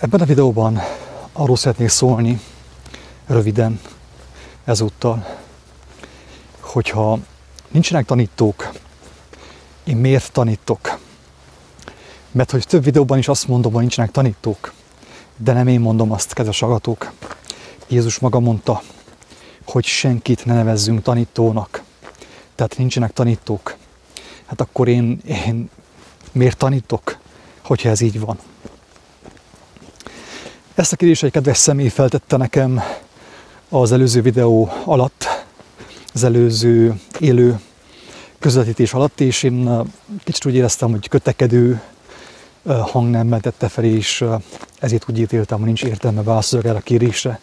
Ebben a videóban arról szeretnék szólni, röviden, ezúttal, hogyha nincsenek tanítók, én miért tanítok? Mert hogy több videóban is azt mondom, hogy nincsenek tanítók, de nem én mondom azt, kedves agatók. Jézus maga mondta, hogy senkit ne nevezzünk tanítónak. Tehát nincsenek tanítók. Hát akkor én, én miért tanítok, hogyha ez így van? Ezt a kérdést egy kedves személy feltette nekem az előző videó alatt, az előző élő közvetítés alatt, és én kicsit úgy éreztem, hogy kötekedő hangnemmel tette fel, és ezért úgy ítéltem, hogy nincs értelme válaszolni erre a kérésre.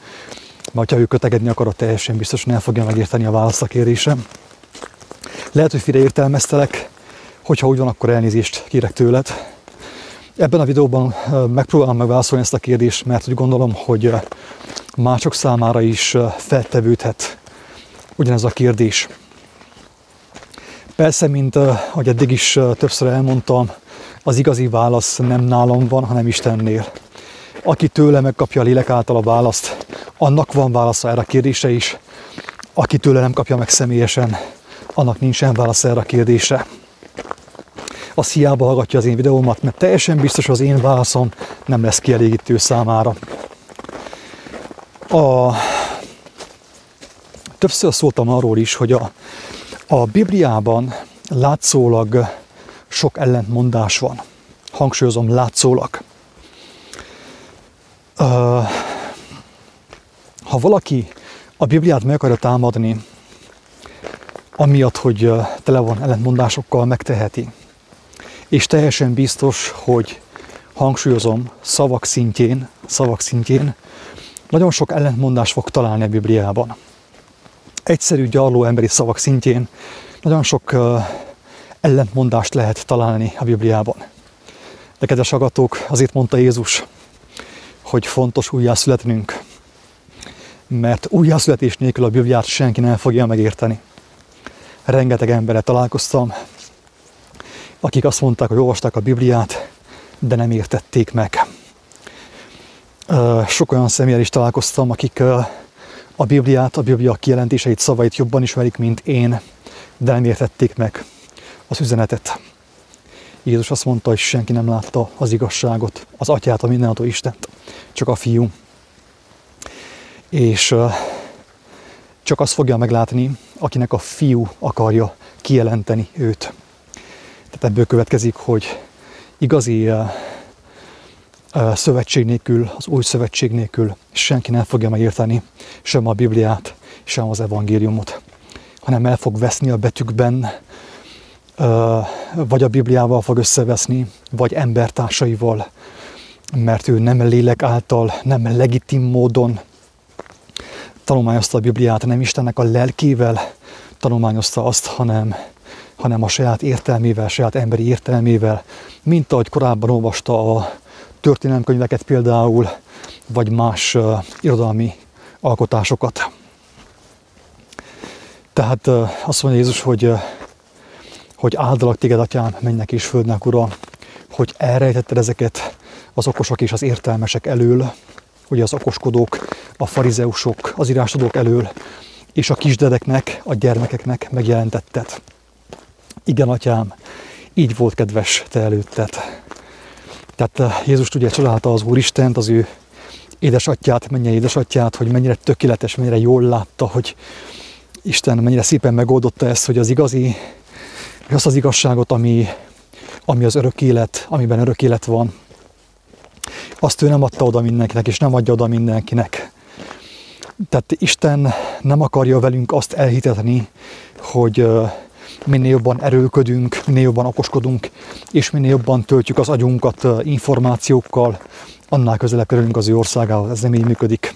Mert ha ő kötegedni akar, teljesen biztosan el fogja megérteni a választ a kérésre. Lehet, hogy félreértelmeztelek, hogyha úgy van, akkor elnézést kérek tőled. Ebben a videóban megpróbálom megválaszolni ezt a kérdést, mert úgy gondolom, hogy mások számára is feltevődhet ugyanez a kérdés. Persze, mint ahogy eddig is többször elmondtam, az igazi válasz nem nálam van, hanem Istennél. Aki tőle megkapja a lélek által a választ, annak van válasza erre a kérdésre is. Aki tőle nem kapja meg személyesen, annak nincsen válasz erre a kérdésre. Az hiába hallgatja az én videómat, mert teljesen biztos az én válaszom nem lesz kielégítő számára. A... Többször szóltam arról is, hogy a, a Bibliában látszólag sok ellentmondás van. Hangsúlyozom, látszólag. Ha valaki a Bibliát meg akarja támadni, amiatt, hogy tele van ellentmondásokkal, megteheti. És teljesen biztos, hogy hangsúlyozom, szavak szintjén, szavak szintjén, nagyon sok ellentmondást fog találni a Bibliában. Egyszerű, gyarló emberi szavak szintjén nagyon sok ellentmondást lehet találni a Bibliában. De kedves agatók, azért mondta Jézus, hogy fontos újjászületnünk, mert újjászületés nélkül a Bibliát senki nem fogja megérteni. Rengeteg emberre találkoztam, akik azt mondták, hogy olvasták a Bibliát, de nem értették meg. Sok olyan személyel is találkoztam, akik a Bibliát, a Biblia kijelentéseit, szavait jobban ismerik, mint én, de nem értették meg az üzenetet. Jézus azt mondta, hogy senki nem látta az igazságot, az atyát, a mindenható Istent, csak a fiú. És csak azt fogja meglátni, akinek a fiú akarja kijelenteni őt. Tehát ebből következik, hogy igazi szövetség nélkül, az új szövetség nélkül senki nem fogja megérteni sem a Bibliát, sem az evangéliumot, hanem el fog veszni a betűkben, vagy a Bibliával fog összeveszni, vagy embertársaival, mert ő nem lélek által, nem legitim módon tanulmányozta a Bibliát, nem Istennek a lelkével tanulmányozta azt, hanem, hanem a saját értelmével, saját emberi értelmével, mint ahogy korábban olvasta a történelemkönyveket például, vagy más uh, irodalmi alkotásokat. Tehát uh, azt mondja Jézus, hogy uh, hogy áldalak téged, atyám, mennek és földnek, ura, hogy elrejtetted ezeket az okosok és az értelmesek elől, ugye az okoskodók, a farizeusok, az írásodók elől, és a kisdedeknek, a gyermekeknek megjelentetted. Igen, atyám, így volt kedves te előtted. Tehát eh, Jézus ugye csodálta az Úristent, az ő édesatyát, mennyire édesatyát, hogy mennyire tökéletes, mennyire jól látta, hogy Isten mennyire szépen megoldotta ezt, hogy az igazi és azt az igazságot, ami, ami az örök élet, amiben örök élet van, azt ő nem adta oda mindenkinek, és nem adja oda mindenkinek. Tehát Isten nem akarja velünk azt elhitetni, hogy minél jobban erőlködünk, minél jobban okoskodunk, és minél jobban töltjük az agyunkat információkkal, annál közelebb kerülünk az ő országához. Ez nem így működik.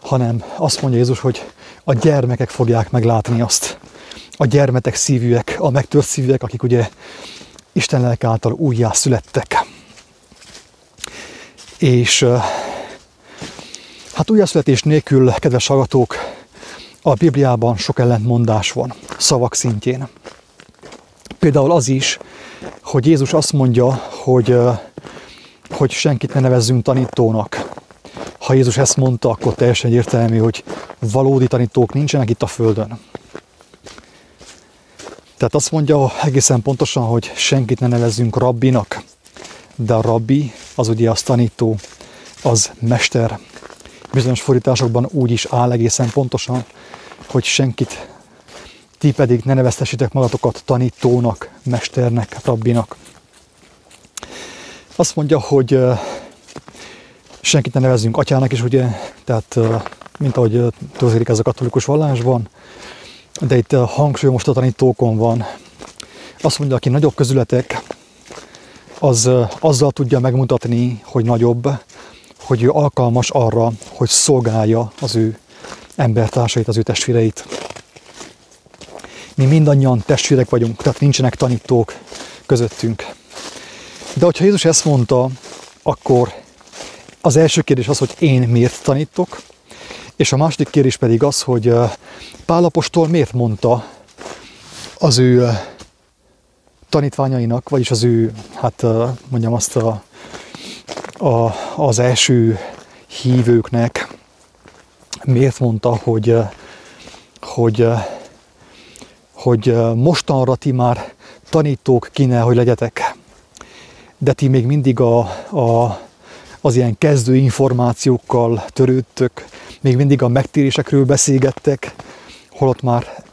Hanem azt mondja Jézus, hogy a gyermekek fogják meglátni azt, a gyermetek szívűek, a megtört szívűek, akik ugye Isten lelke által újjá születtek. És hát újjászületés nélkül, kedves hallgatók, a Bibliában sok ellentmondás van, szavak szintjén. Például az is, hogy Jézus azt mondja, hogy hogy senkit ne nevezzünk tanítónak. Ha Jézus ezt mondta, akkor teljesen értelmű, hogy valódi tanítók nincsenek itt a Földön. Tehát azt mondja egészen pontosan, hogy senkit ne nevezzünk rabbinak, de a rabbi az ugye az tanító, az mester. Bizonyos fordításokban úgy is áll egészen pontosan, hogy senkit ti pedig ne neveztesitek magatokat tanítónak, mesternek, rabbinak. Azt mondja, hogy senkit ne nevezzünk atyának is, ugye, tehát mint ahogy történik ez a katolikus vallásban, de itt hangsúly most a tanítókon van. Azt mondja, aki nagyobb közületek, az azzal tudja megmutatni, hogy nagyobb, hogy ő alkalmas arra, hogy szolgálja az ő embertársait, az ő testvéreit. Mi mindannyian testvérek vagyunk, tehát nincsenek tanítók közöttünk. De hogyha Jézus ezt mondta, akkor az első kérdés az, hogy én miért tanítok, és a második kérdés pedig az, hogy Pálapostól miért mondta az ő tanítványainak, vagyis az ő, hát mondjam azt a, a, az első hívőknek, miért mondta, hogy, hogy, hogy mostanra ti már tanítók kéne, hogy legyetek, de ti még mindig a, a, az ilyen kezdő információkkal törődtök, még mindig a megtérésekről beszélgettek, holott már,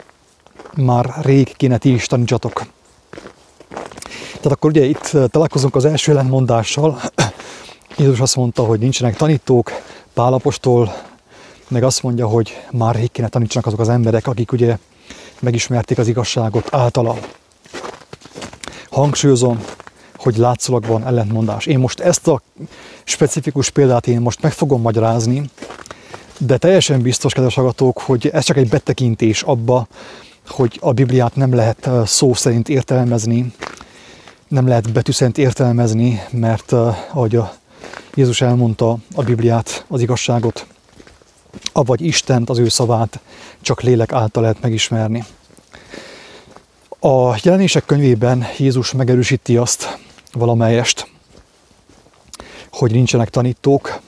már rég kéne ti is tanítsatok. Tehát akkor ugye itt találkozunk az első ellentmondással. Jézus azt mondta, hogy nincsenek tanítók, Pálapostól meg azt mondja, hogy már rég kéne tanítsanak azok az emberek, akik ugye megismerték az igazságot általa. Hangsúlyozom, hogy látszólag van ellentmondás. Én most ezt a specifikus példát én most meg fogom magyarázni, de teljesen biztos, kedves hallgatók, hogy ez csak egy betekintés abba, hogy a Bibliát nem lehet szó szerint értelmezni, nem lehet betűszent értelmezni, mert ahogy a Jézus elmondta a Bibliát, az igazságot, avagy Istent, az ő szavát csak lélek által lehet megismerni. A jelenések könyvében Jézus megerősíti azt valamelyest, hogy nincsenek tanítók,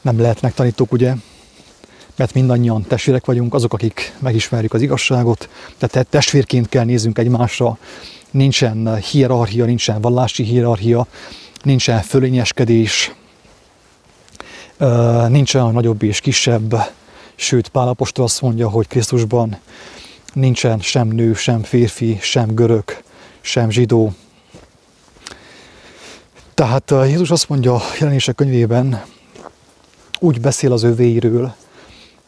nem lehetnek tanítók, ugye, mert mindannyian testvérek vagyunk, azok, akik megismerjük az igazságot, tehát testvérként kell nézzünk egymásra, nincsen hierarchia, nincsen vallási hierarchia, nincsen fölényeskedés, nincsen a nagyobb és kisebb, sőt Pálapostól azt mondja, hogy Krisztusban nincsen sem nő, sem férfi, sem görög, sem zsidó. Tehát Jézus azt mondja a jelenések könyvében, úgy beszél az övéiről,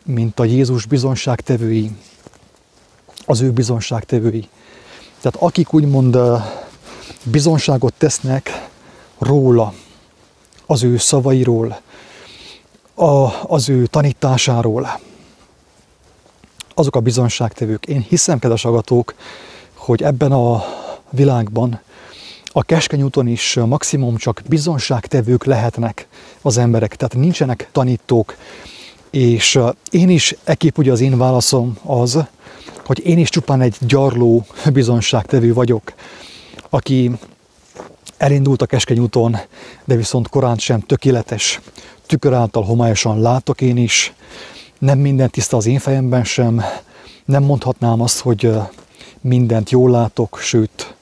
mint a Jézus bizonságtevői, az ő bizonságtevői. Tehát akik úgymond bizonságot tesznek róla, az ő szavairól, a, az ő tanításáról, azok a bizonságtevők. Én hiszem, kedves agatók, hogy ebben a világban a keskeny úton is maximum csak bizonságtevők lehetnek az emberek, tehát nincsenek tanítók, és én is, ekképp ugye az én válaszom az, hogy én is csupán egy gyarló bizonságtevő vagyok, aki elindult a keskeny úton, de viszont korán sem tökéletes. Tükör által homályosan látok én is, nem minden tiszta az én fejemben sem, nem mondhatnám azt, hogy mindent jól látok, sőt,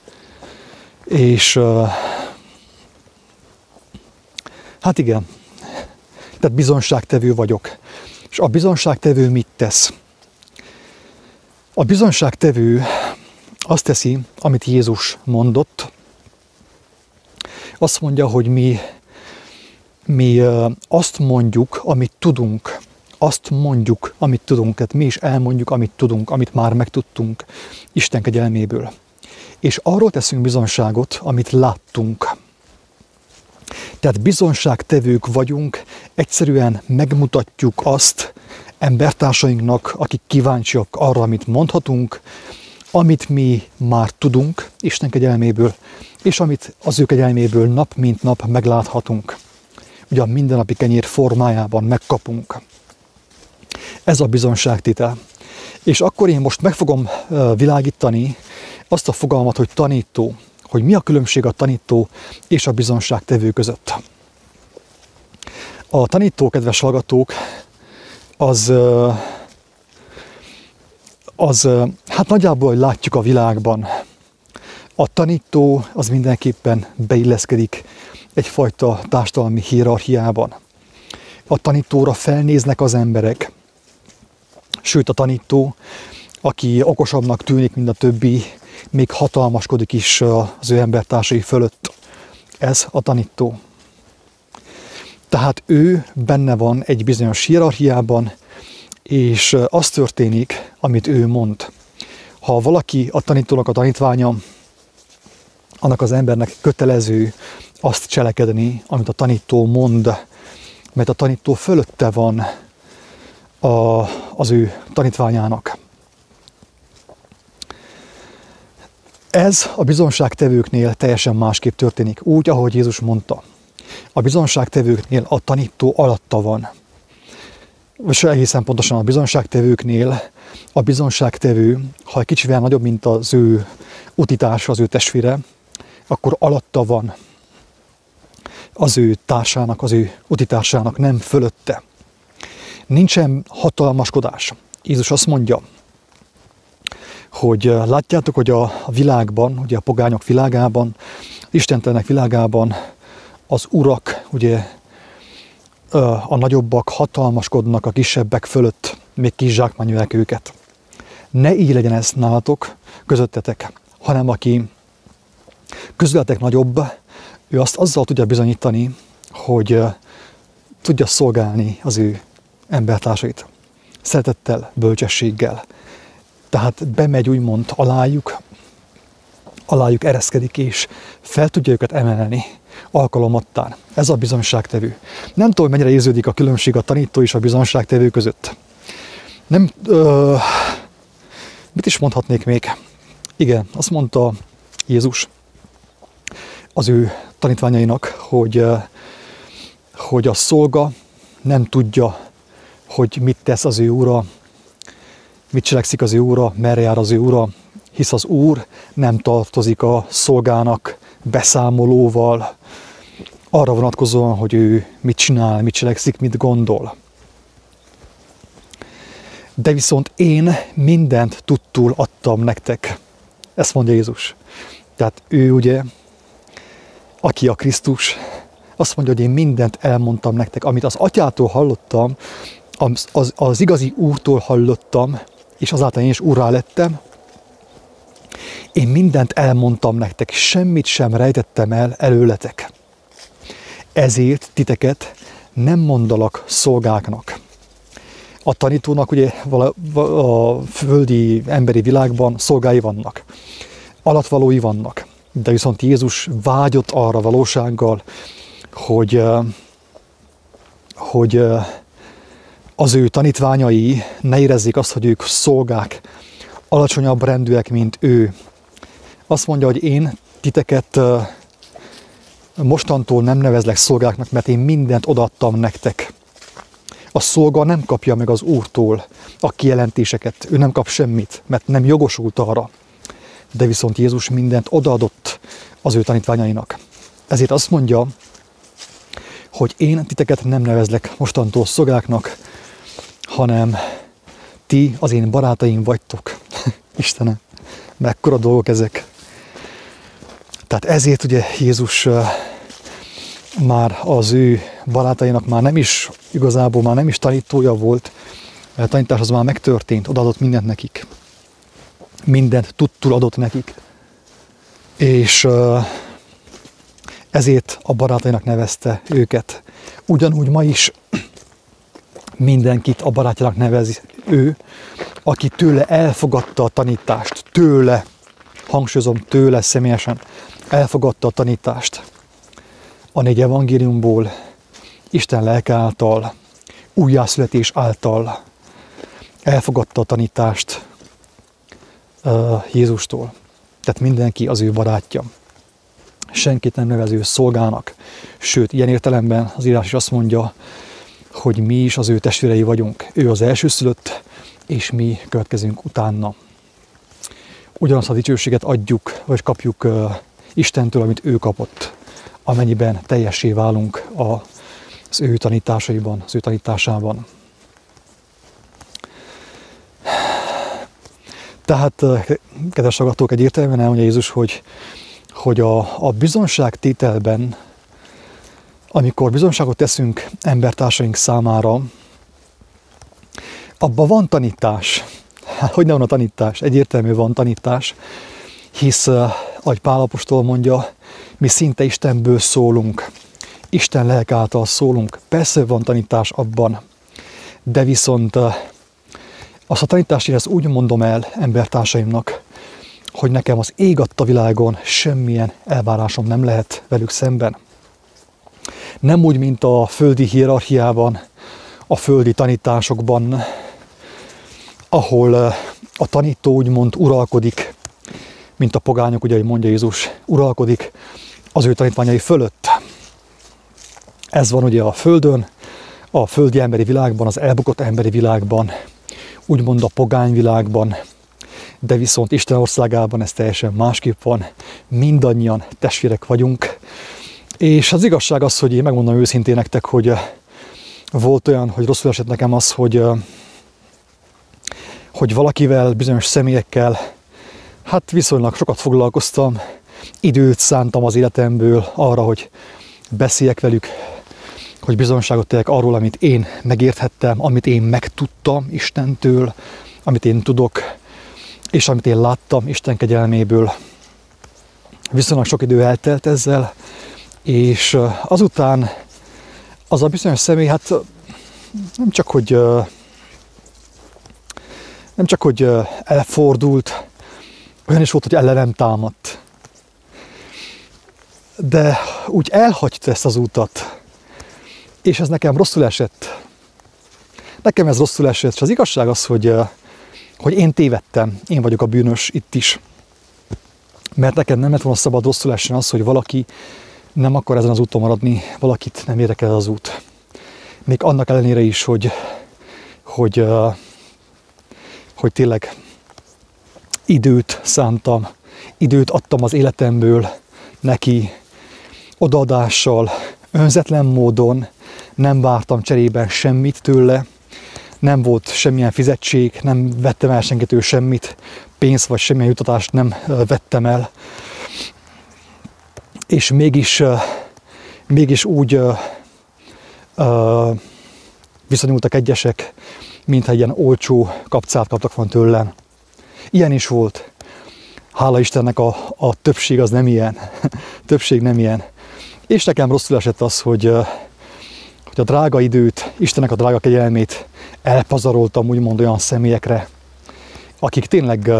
és hát igen, tehát bizonságtevő vagyok. És a bizonságtevő mit tesz? A bizonságtevő azt teszi, amit Jézus mondott. Azt mondja, hogy mi, mi azt mondjuk, amit tudunk. Azt mondjuk, amit tudunk. Tehát mi is elmondjuk, amit tudunk, amit már megtudtunk Isten kegyelméből. És arról teszünk bizonságot, amit láttunk. Tehát bizonságtevők vagyunk, egyszerűen megmutatjuk azt embertársainknak, akik kíváncsiak arra, amit mondhatunk, amit mi már tudunk Isten kegyelméből, és amit az ő kegyelméből nap mint nap megláthatunk. Ugye a mindennapi kenyér formájában megkapunk. Ez a bizonságtétel. És akkor én most meg fogom világítani azt a fogalmat, hogy tanító, hogy mi a különbség a tanító és a bizonságtevő között. A tanító, kedves hallgatók, az, az hát nagyjából, hogy látjuk a világban, a tanító az mindenképpen beilleszkedik egyfajta társadalmi hierarchiában. A tanítóra felnéznek az emberek, sőt a tanító, aki okosabbnak tűnik, mint a többi, még hatalmaskodik is az ő embertársai fölött. Ez a tanító. Tehát ő benne van egy bizonyos hierarchiában, és az történik, amit ő mond. Ha valaki a tanítónak a tanítványa, annak az embernek kötelező azt cselekedni, amit a tanító mond, mert a tanító fölötte van a, az ő tanítványának. Ez a bizonságtevőknél teljesen másképp történik, úgy, ahogy Jézus mondta. A bizonságtevőknél a tanító alatta van. És egészen pontosan a bizonságtevőknél a bizonságtevő, ha egy kicsivel nagyobb, mint az ő utitársa, az ő testvére, akkor alatta van az ő társának, az ő utitársának, nem fölötte. Nincsen hatalmaskodás. Jézus azt mondja, hogy látjátok, hogy a világban, ugye a pogányok világában, istentelenek világában az urak, ugye a nagyobbak hatalmaskodnak a kisebbek fölött, még kizsákmányolják őket. Ne így legyen ez nálatok, közöttetek, hanem aki közületek nagyobb, ő azt azzal tudja bizonyítani, hogy tudja szolgálni az ő embertársait. Szeretettel, bölcsességgel. Tehát bemegy úgymond alájuk, alájuk ereszkedik, és fel tudja őket emelni alkalomattán. Ez a bizonságtevő. Nem tudom, mennyire érződik a különbség a tanító és a bizonságtevő között. Nem, ö, mit is mondhatnék még? Igen, azt mondta Jézus az ő tanítványainak, hogy, hogy a szolga nem tudja, hogy mit tesz az ő ura, mit cselekszik az ő ura, merre jár az ő ura, hisz az úr nem tartozik a szolgának beszámolóval, arra vonatkozóan, hogy ő mit csinál, mit cselekszik, mit gondol. De viszont én mindent tudtul adtam nektek. Ezt mondja Jézus. Tehát ő ugye aki a Krisztus, azt mondja, hogy én mindent elmondtam nektek, amit az atyától hallottam, az, az, az igazi úrtól hallottam, és azáltal én is úrrá lettem, én mindent elmondtam nektek, semmit sem rejtettem el előletek. Ezért titeket nem mondalak szolgáknak. A tanítónak ugye a földi emberi világban szolgái vannak, alatvalói vannak. De viszont Jézus vágyott arra valósággal, hogy, hogy az ő tanítványai ne érezzék azt, hogy ők szolgák, alacsonyabb rendűek, mint ő. Azt mondja, hogy én titeket mostantól nem nevezlek szolgáknak, mert én mindent odaadtam nektek. A szolga nem kapja meg az Úrtól a kijelentéseket, ő nem kap semmit, mert nem jogosult arra de viszont Jézus mindent odaadott az ő tanítványainak. Ezért azt mondja, hogy én titeket nem nevezlek mostantól szolgáknak, hanem ti az én barátaim vagytok. Istenem, mekkora dolgok ezek. Tehát ezért ugye Jézus már az ő barátainak már nem is, igazából már nem is tanítója volt, a tanítás az már megtörtént, odaadott mindent nekik mindent tudtul adott nekik. És ezért a barátainak nevezte őket. Ugyanúgy ma is mindenkit a barátjának nevezi ő, aki tőle elfogadta a tanítást, tőle, hangsúlyozom, tőle személyesen elfogadta a tanítást. A négy evangéliumból, Isten lelke által, újjászületés által elfogadta a tanítást, Jézustól. Tehát mindenki az ő barátja. Senkit nem nevező szolgának. Sőt, ilyen értelemben az írás is azt mondja, hogy mi is az ő testvérei vagyunk. Ő az elsőszülött, és mi következünk utána. Ugyanazt a dicsőséget adjuk, vagy kapjuk Istentől, amit ő kapott, amennyiben teljesé válunk az ő tanításaiban, az ő tanításában. Tehát, kedves hallgatók, egyértelműen elmondja Jézus, hogy, hogy a, a bizonságtételben, amikor bizonságot teszünk embertársaink számára, abban van tanítás. Hát, hogy nem van a tanítás? Egyértelmű van tanítás, hisz, ahogy Pálapostól mondja, mi szinte Istenből szólunk, Isten lelk által szólunk. Persze van tanítás abban, de viszont azt a tanítást én ezt úgy mondom el embertársaimnak, hogy nekem az ég adta világon semmilyen elvárásom nem lehet velük szemben. Nem úgy, mint a földi hierarchiában, a földi tanításokban, ahol a tanító úgymond uralkodik, mint a pogányok, ugye, mondja Jézus, uralkodik az ő tanítványai fölött. Ez van ugye a Földön, a földi emberi világban, az elbukott emberi világban, úgymond a pogány világban, de viszont Isten országában ez teljesen másképp van. Mindannyian testvérek vagyunk. És az igazság az, hogy én megmondom őszintén nektek, hogy eh, volt olyan, hogy rosszul esett nekem az, hogy, eh, hogy valakivel, bizonyos személyekkel, hát viszonylag sokat foglalkoztam, időt szántam az életemből arra, hogy beszéljek velük, hogy bizonságot tegyek arról, amit én megérthettem, amit én megtudtam Istentől, amit én tudok, és amit én láttam Isten kegyelméből. Viszonylag sok idő eltelt ezzel, és azután az a bizonyos személy, hát nem csak, hogy nem csak, hogy elfordult, olyan is volt, hogy ellenem támadt. De úgy elhagyta ezt az útat, és ez nekem rosszul esett. Nekem ez rosszul esett, és az igazság az, hogy, hogy én tévedtem, én vagyok a bűnös itt is. Mert nekem nem lett volna szabad rosszul essen az, hogy valaki nem akar ezen az úton maradni, valakit nem érdekel az út. Még annak ellenére is, hogy, hogy, hogy tényleg időt szántam, időt adtam az életemből neki, odaadással, önzetlen módon, nem vártam cserében semmit tőle, nem volt semmilyen fizetség, nem vettem el senkitől semmit, pénzt vagy semmilyen jutatást nem vettem el. És mégis, mégis úgy viszonyultak egyesek, mintha egy ilyen olcsó kapcát kaptak van tőlem. Ilyen is volt. Hála Istennek a, a többség az nem ilyen. többség nem ilyen. És nekem rosszul esett az, hogy, hogy a drága időt, Istennek a drága kegyelmét elpazaroltam úgymond olyan személyekre, akik tényleg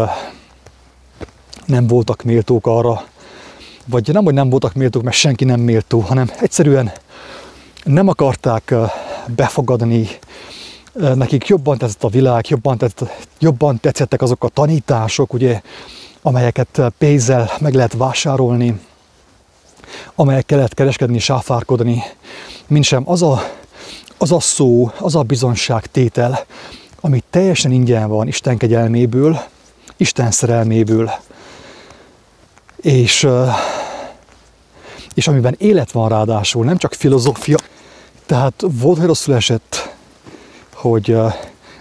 nem voltak méltók arra, vagy nem, hogy nem voltak méltók, mert senki nem méltó, hanem egyszerűen nem akarták befogadni, nekik jobban tetszett a világ, jobban, tetszett, jobban tetszettek azok a tanítások, ugye, amelyeket pénzzel meg lehet vásárolni, amelyekkel lehet kereskedni, sáfárkodni, mint sem az a, az a szó, az a bizonságtétel, ami teljesen ingyen van Isten kegyelméből, Isten szerelméből, és, és amiben élet van ráadásul, nem csak filozófia. Tehát volt, hogy rosszul esett, hogy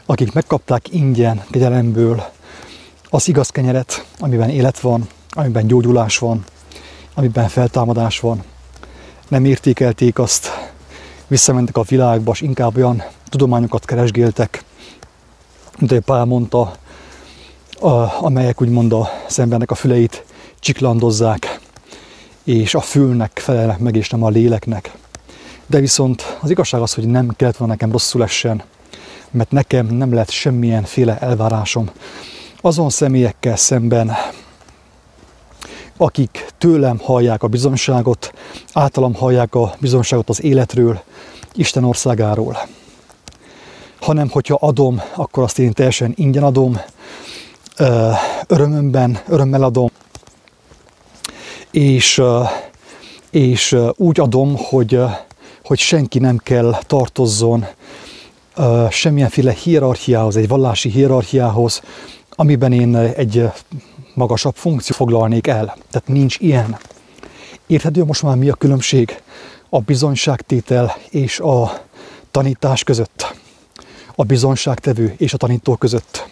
akik megkapták ingyen kegyelemből az igaz kenyeret, amiben élet van, amiben gyógyulás van, amiben feltámadás van, nem értékelték azt, visszamentek a világba, és inkább olyan tudományokat keresgéltek, mint ahogy Pál mondta, amelyek úgymond a szembennek a füleit csiklandozzák, és a fülnek felelnek meg, és nem a léleknek. De viszont az igazság az, hogy nem kellett volna nekem rosszul essen, mert nekem nem lett semmilyenféle elvárásom azon személyekkel szemben, akik tőlem hallják a bizonságot, általam hallják a bizonságot az életről, Isten országáról. Hanem, hogyha adom, akkor azt én teljesen ingyen adom, örömömben, örömmel adom, és, és úgy adom, hogy, hogy senki nem kell tartozzon semmilyenféle hierarchiához, egy vallási hierarchiához, amiben én egy magasabb funkció foglalnék el. Tehát nincs ilyen. Érthető most már mi a különbség a bizonyságtétel és a tanítás között, a bizonyságtevő és a tanító között.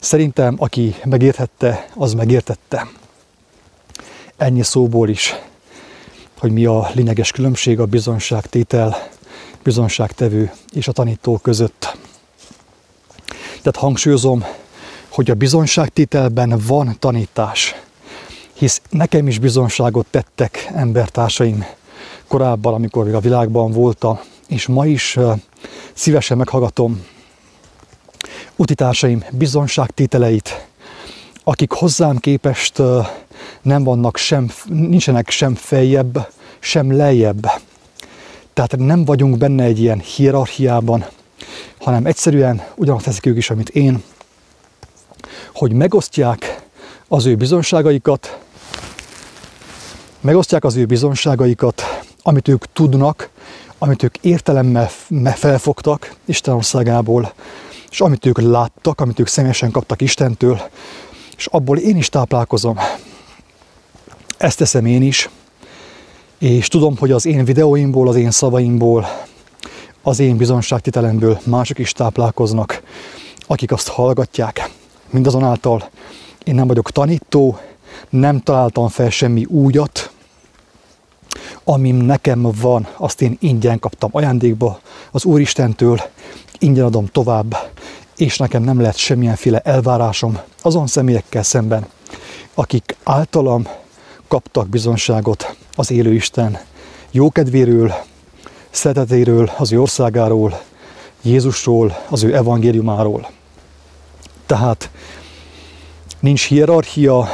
Szerintem, aki megérthette, az megértette. Ennyi szóból is, hogy mi a lényeges különbség a bizonyságtétel, bizonyságtevő és a tanító között. Tehát hangsúlyozom, hogy a bizonyságtételben van tanítás, hisz nekem is bizonyságot tettek embertársaim korábban, amikor még a világban voltam, és ma is szívesen meghallgatom utitársaim bizonságtételeit, akik hozzám képest nem vannak sem, nincsenek sem feljebb, sem lejjebb. Tehát nem vagyunk benne egy ilyen hierarchiában, hanem egyszerűen ugyanazt teszik ők is, amit én, hogy megosztják az ő bizonságaikat, megosztják az ő bizonságaikat, amit ők tudnak, amit ők értelemmel felfogtak Isten országából, és amit ők láttak, amit ők személyesen kaptak Istentől, és abból én is táplálkozom. Ezt teszem én is, és tudom, hogy az én videóimból, az én szavaimból, az én bizonságtitelemből mások is táplálkoznak, akik azt hallgatják. Mindazonáltal én nem vagyok tanító, nem találtam fel semmi újat, amim nekem van, azt én ingyen kaptam ajándékba az Úristentől, ingyen adom tovább, és nekem nem lehet semmilyenféle elvárásom azon személyekkel szemben, akik általam kaptak bizonságot az élő Isten jókedvéről, szeretetéről, az ő országáról, Jézusról, az ő evangéliumáról. Tehát nincs hierarchia,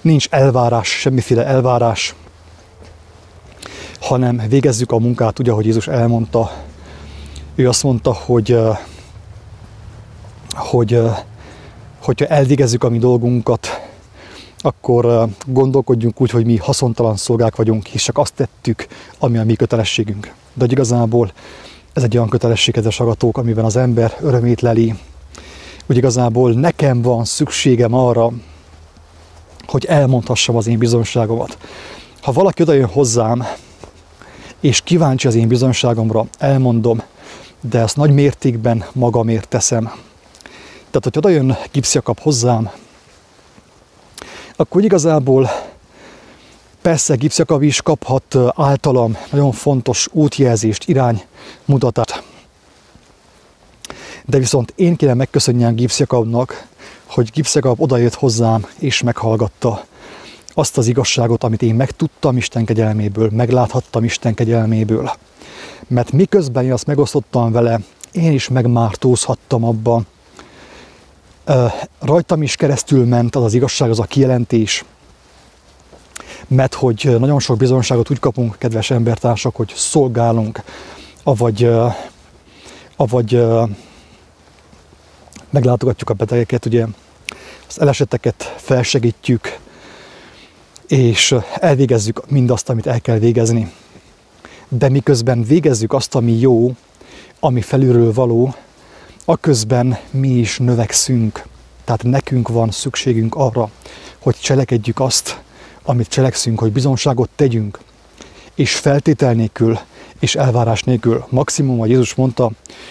nincs elvárás, semmiféle elvárás, hanem végezzük a munkát úgy, ahogy Jézus elmondta. Ő azt mondta, hogy, hogy hogyha elvégezzük a mi dolgunkat, akkor gondolkodjunk úgy, hogy mi haszontalan szolgák vagyunk, és csak azt tettük, ami a mi kötelességünk. De hogy igazából ez egy olyan kötelesség, kedves agatók, amiben az ember örömét leli, hogy igazából nekem van szükségem arra, hogy elmondhassam az én bizonyságomat. Ha valaki odajön hozzám, és kíváncsi az én bizonyságomra, elmondom, de ezt nagy mértékben magamért teszem. Tehát, hogy oda jön Gipsziakap hozzám, akkor igazából persze Gipsziakap is kaphat általam nagyon fontos útjelzést, iránymutatást. De viszont én kéne megköszönjem Gipsziakapnak, hogy Gipsziakap odajött hozzám és meghallgatta azt az igazságot, amit én megtudtam Isten kegyelméből, megláthattam Isten kegyelméből. Mert miközben én azt megosztottam vele, én is megmártózhattam abban. Rajtam is keresztül ment az az igazság, az a kijelentés, mert hogy nagyon sok bizonyságot úgy kapunk, kedves embertársak, hogy szolgálunk, avagy, avagy meglátogatjuk a betegeket, ugye az eleseteket felsegítjük, és elvégezzük mindazt, amit el kell végezni. De miközben végezzük azt, ami jó, ami felülről való, aközben mi is növekszünk. Tehát nekünk van szükségünk arra, hogy cselekedjük azt, amit cselekszünk, hogy bizonságot tegyünk, és feltétel nélkül, és elvárás nélkül. Maximum, a Jézus mondta,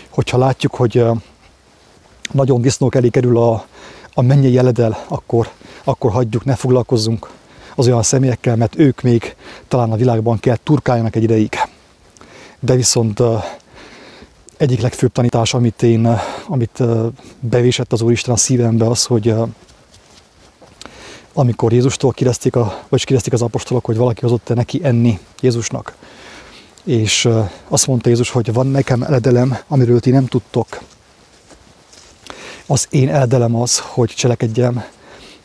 hogyha látjuk, hogy nagyon disznók elé kerül a, a mennyei jeledel, akkor, akkor hagyjuk, ne foglalkozzunk az olyan személyekkel, mert ők még talán a világban kell turkáljanak egy ideig. De viszont egyik legfőbb tanítás, amit én, amit bevésett az Úristen a szívembe, az, hogy amikor Jézustól kérdezték, a, vagy kérdezték az apostolok, hogy valaki hozott-e neki enni Jézusnak. És azt mondta Jézus, hogy van nekem eledelem, amiről ti nem tudtok. Az én eledelem az, hogy cselekedjem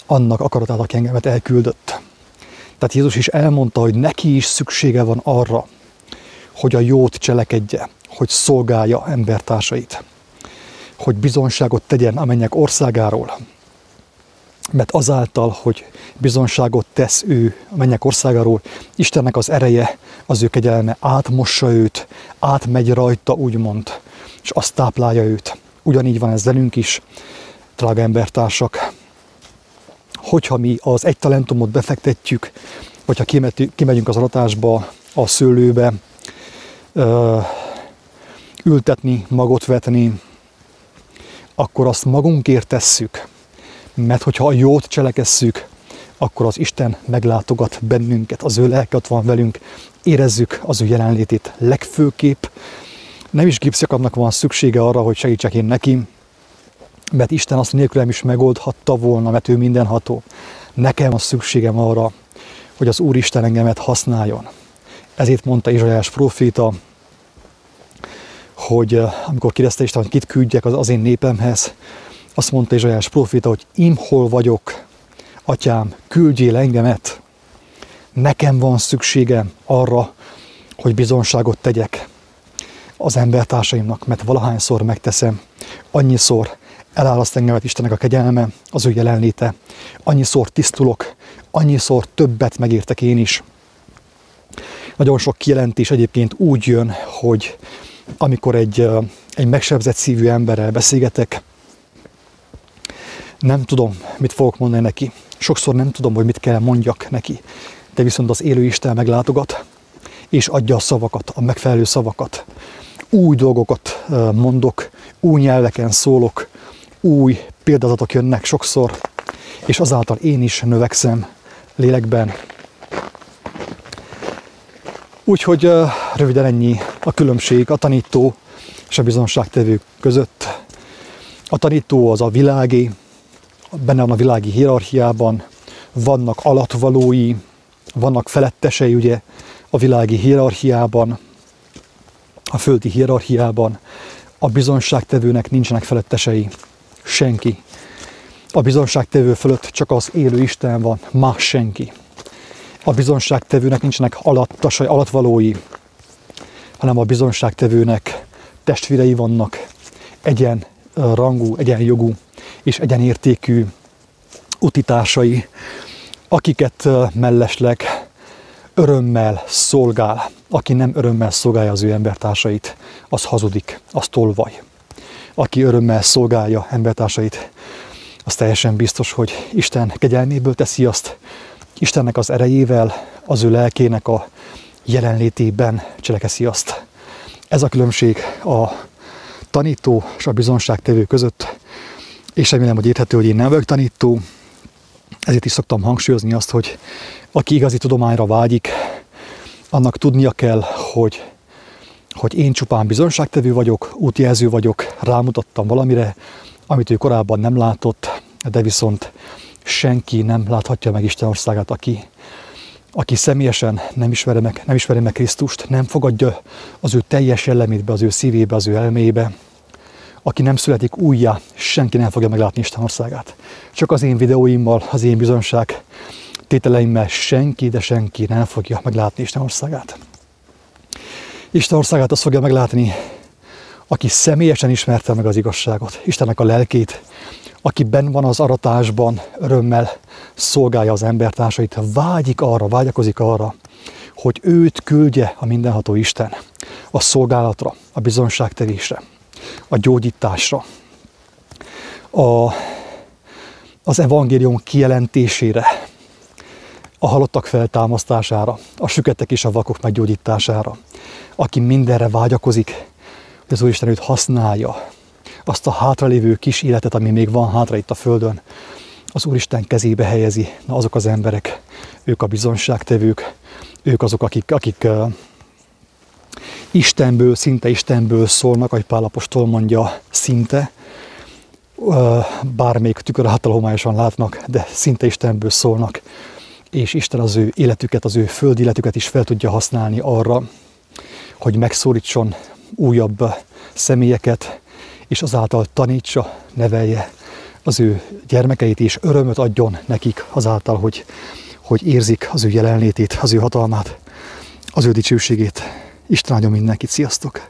annak akaratát, aki engemet elküldött. Tehát Jézus is elmondta, hogy neki is szüksége van arra, hogy a jót cselekedje, hogy szolgálja embertársait, hogy bizonságot tegyen a mennyek országáról. Mert azáltal, hogy bizonságot tesz ő a mennyek országáról, Istennek az ereje, az ő kegyelme átmossa őt, átmegy rajta, úgymond, és azt táplálja őt. Ugyanígy van ez velünk is, drága embertársak hogyha mi az egy talentumot befektetjük, hogyha kimegyünk az aratásba, a szőlőbe, ültetni, magot vetni, akkor azt magunkért tesszük. Mert hogyha a jót cselekesszük, akkor az Isten meglátogat bennünket, az ő lelke ott van velünk, érezzük az ő jelenlétét legfőképp. Nem is gipszjakabnak van szüksége arra, hogy segítsek én neki, mert Isten azt nélkülem is megoldhatta volna, mert ő mindenható. Nekem a szükségem arra, hogy az Úristen engemet használjon. Ezért mondta Izsajás proféta, hogy eh, amikor kérdezte Isten, hogy kit küldjek az, az én népemhez, azt mondta Izsajás proféta, hogy imhol vagyok, atyám, küldjél engemet. Nekem van szükségem arra, hogy bizonságot tegyek az embertársaimnak, mert valahányszor megteszem, annyiszor elálaszt engemet Istennek a kegyelme, az ő jelenléte, annyiszor tisztulok, annyiszor többet megértek én is. Nagyon sok kijelentés egyébként úgy jön, hogy amikor egy, egy megsebzett szívű emberrel beszélgetek, nem tudom, mit fogok mondani neki. Sokszor nem tudom, hogy mit kell mondjak neki. De viszont az élő Isten meglátogat, és adja a szavakat, a megfelelő szavakat. Új dolgokat mondok, új nyelveken szólok, új példazatok jönnek sokszor, és azáltal én is növekszem lélekben. Úgyhogy röviden ennyi a különbség a tanító és a bizonságtevő között. A tanító az a világi, benne van a világi hierarchiában, vannak alatvalói, vannak felettesei ugye a világi hierarchiában, a földi hierarchiában, a bizonságtevőnek nincsenek felettesei, senki. A bizonságtevő fölött csak az élő Isten van, más senki. A bizonságtevőnek nincsenek alattasai, alatvalói, hanem a bizonságtevőnek testvérei vannak, egyen rangú, egyen jogú és egyenértékű utitársai, akiket mellesleg örömmel szolgál. Aki nem örömmel szolgálja az ő embertársait, az hazudik, az tolvaj. Aki örömmel szolgálja embertársait, az teljesen biztos, hogy Isten kegyelméből teszi azt, Istennek az erejével, az ő lelkének a jelenlétében cselekeszi azt. Ez a különbség a tanító és a bizonságtevő között, és remélem, hogy érthető, hogy én nem vagyok tanító, ezért is szoktam hangsúlyozni azt, hogy aki igazi tudományra vágyik, annak tudnia kell, hogy, hogy én csupán bizonságtevő vagyok, útjelző vagyok, rámutattam valamire, amit ő korábban nem látott, de viszont senki nem láthatja meg Isten országát, aki, aki személyesen nem ismeri, meg, nem ismeri meg Krisztust, nem fogadja az ő teljes jellemébe, az ő szívébe, az ő elmébe, aki nem születik újjá, senki nem fogja meglátni Isten országát. Csak az én videóimmal, az én bizonság tételeimmel senki, de senki nem fogja meglátni Isten országát. Isten országát azt fogja meglátni, aki személyesen ismerte meg az igazságot, Istennek a lelkét, aki ben van az aratásban, örömmel szolgálja az embertársait, vágyik arra, vágyakozik arra, hogy őt küldje a mindenható Isten a szolgálatra, a bizonságtevésre, a gyógyításra, a, az evangélium kijelentésére, a halottak feltámasztására, a süketek és a vakok meggyógyítására, aki mindenre vágyakozik, hogy az Úristen őt használja, azt a hátralévő kis életet, ami még van hátra itt a Földön, az Úristen kezébe helyezi. Na, azok az emberek, ők a bizonságtevők, ők azok, akik, akik uh, Istenből, szinte Istenből szólnak, ahogy Pálapostól mondja, szinte, uh, bár még tükör által homályosan látnak, de szinte Istenből szólnak, és Isten az ő életüket, az ő földi életüket is fel tudja használni arra, hogy megszólítson újabb személyeket, és azáltal tanítsa, nevelje az ő gyermekeit, és örömöt adjon nekik azáltal, hogy, hogy érzik az ő jelenlétét, az ő hatalmát, az ő dicsőségét. Isten áldjon mindenkit, sziasztok!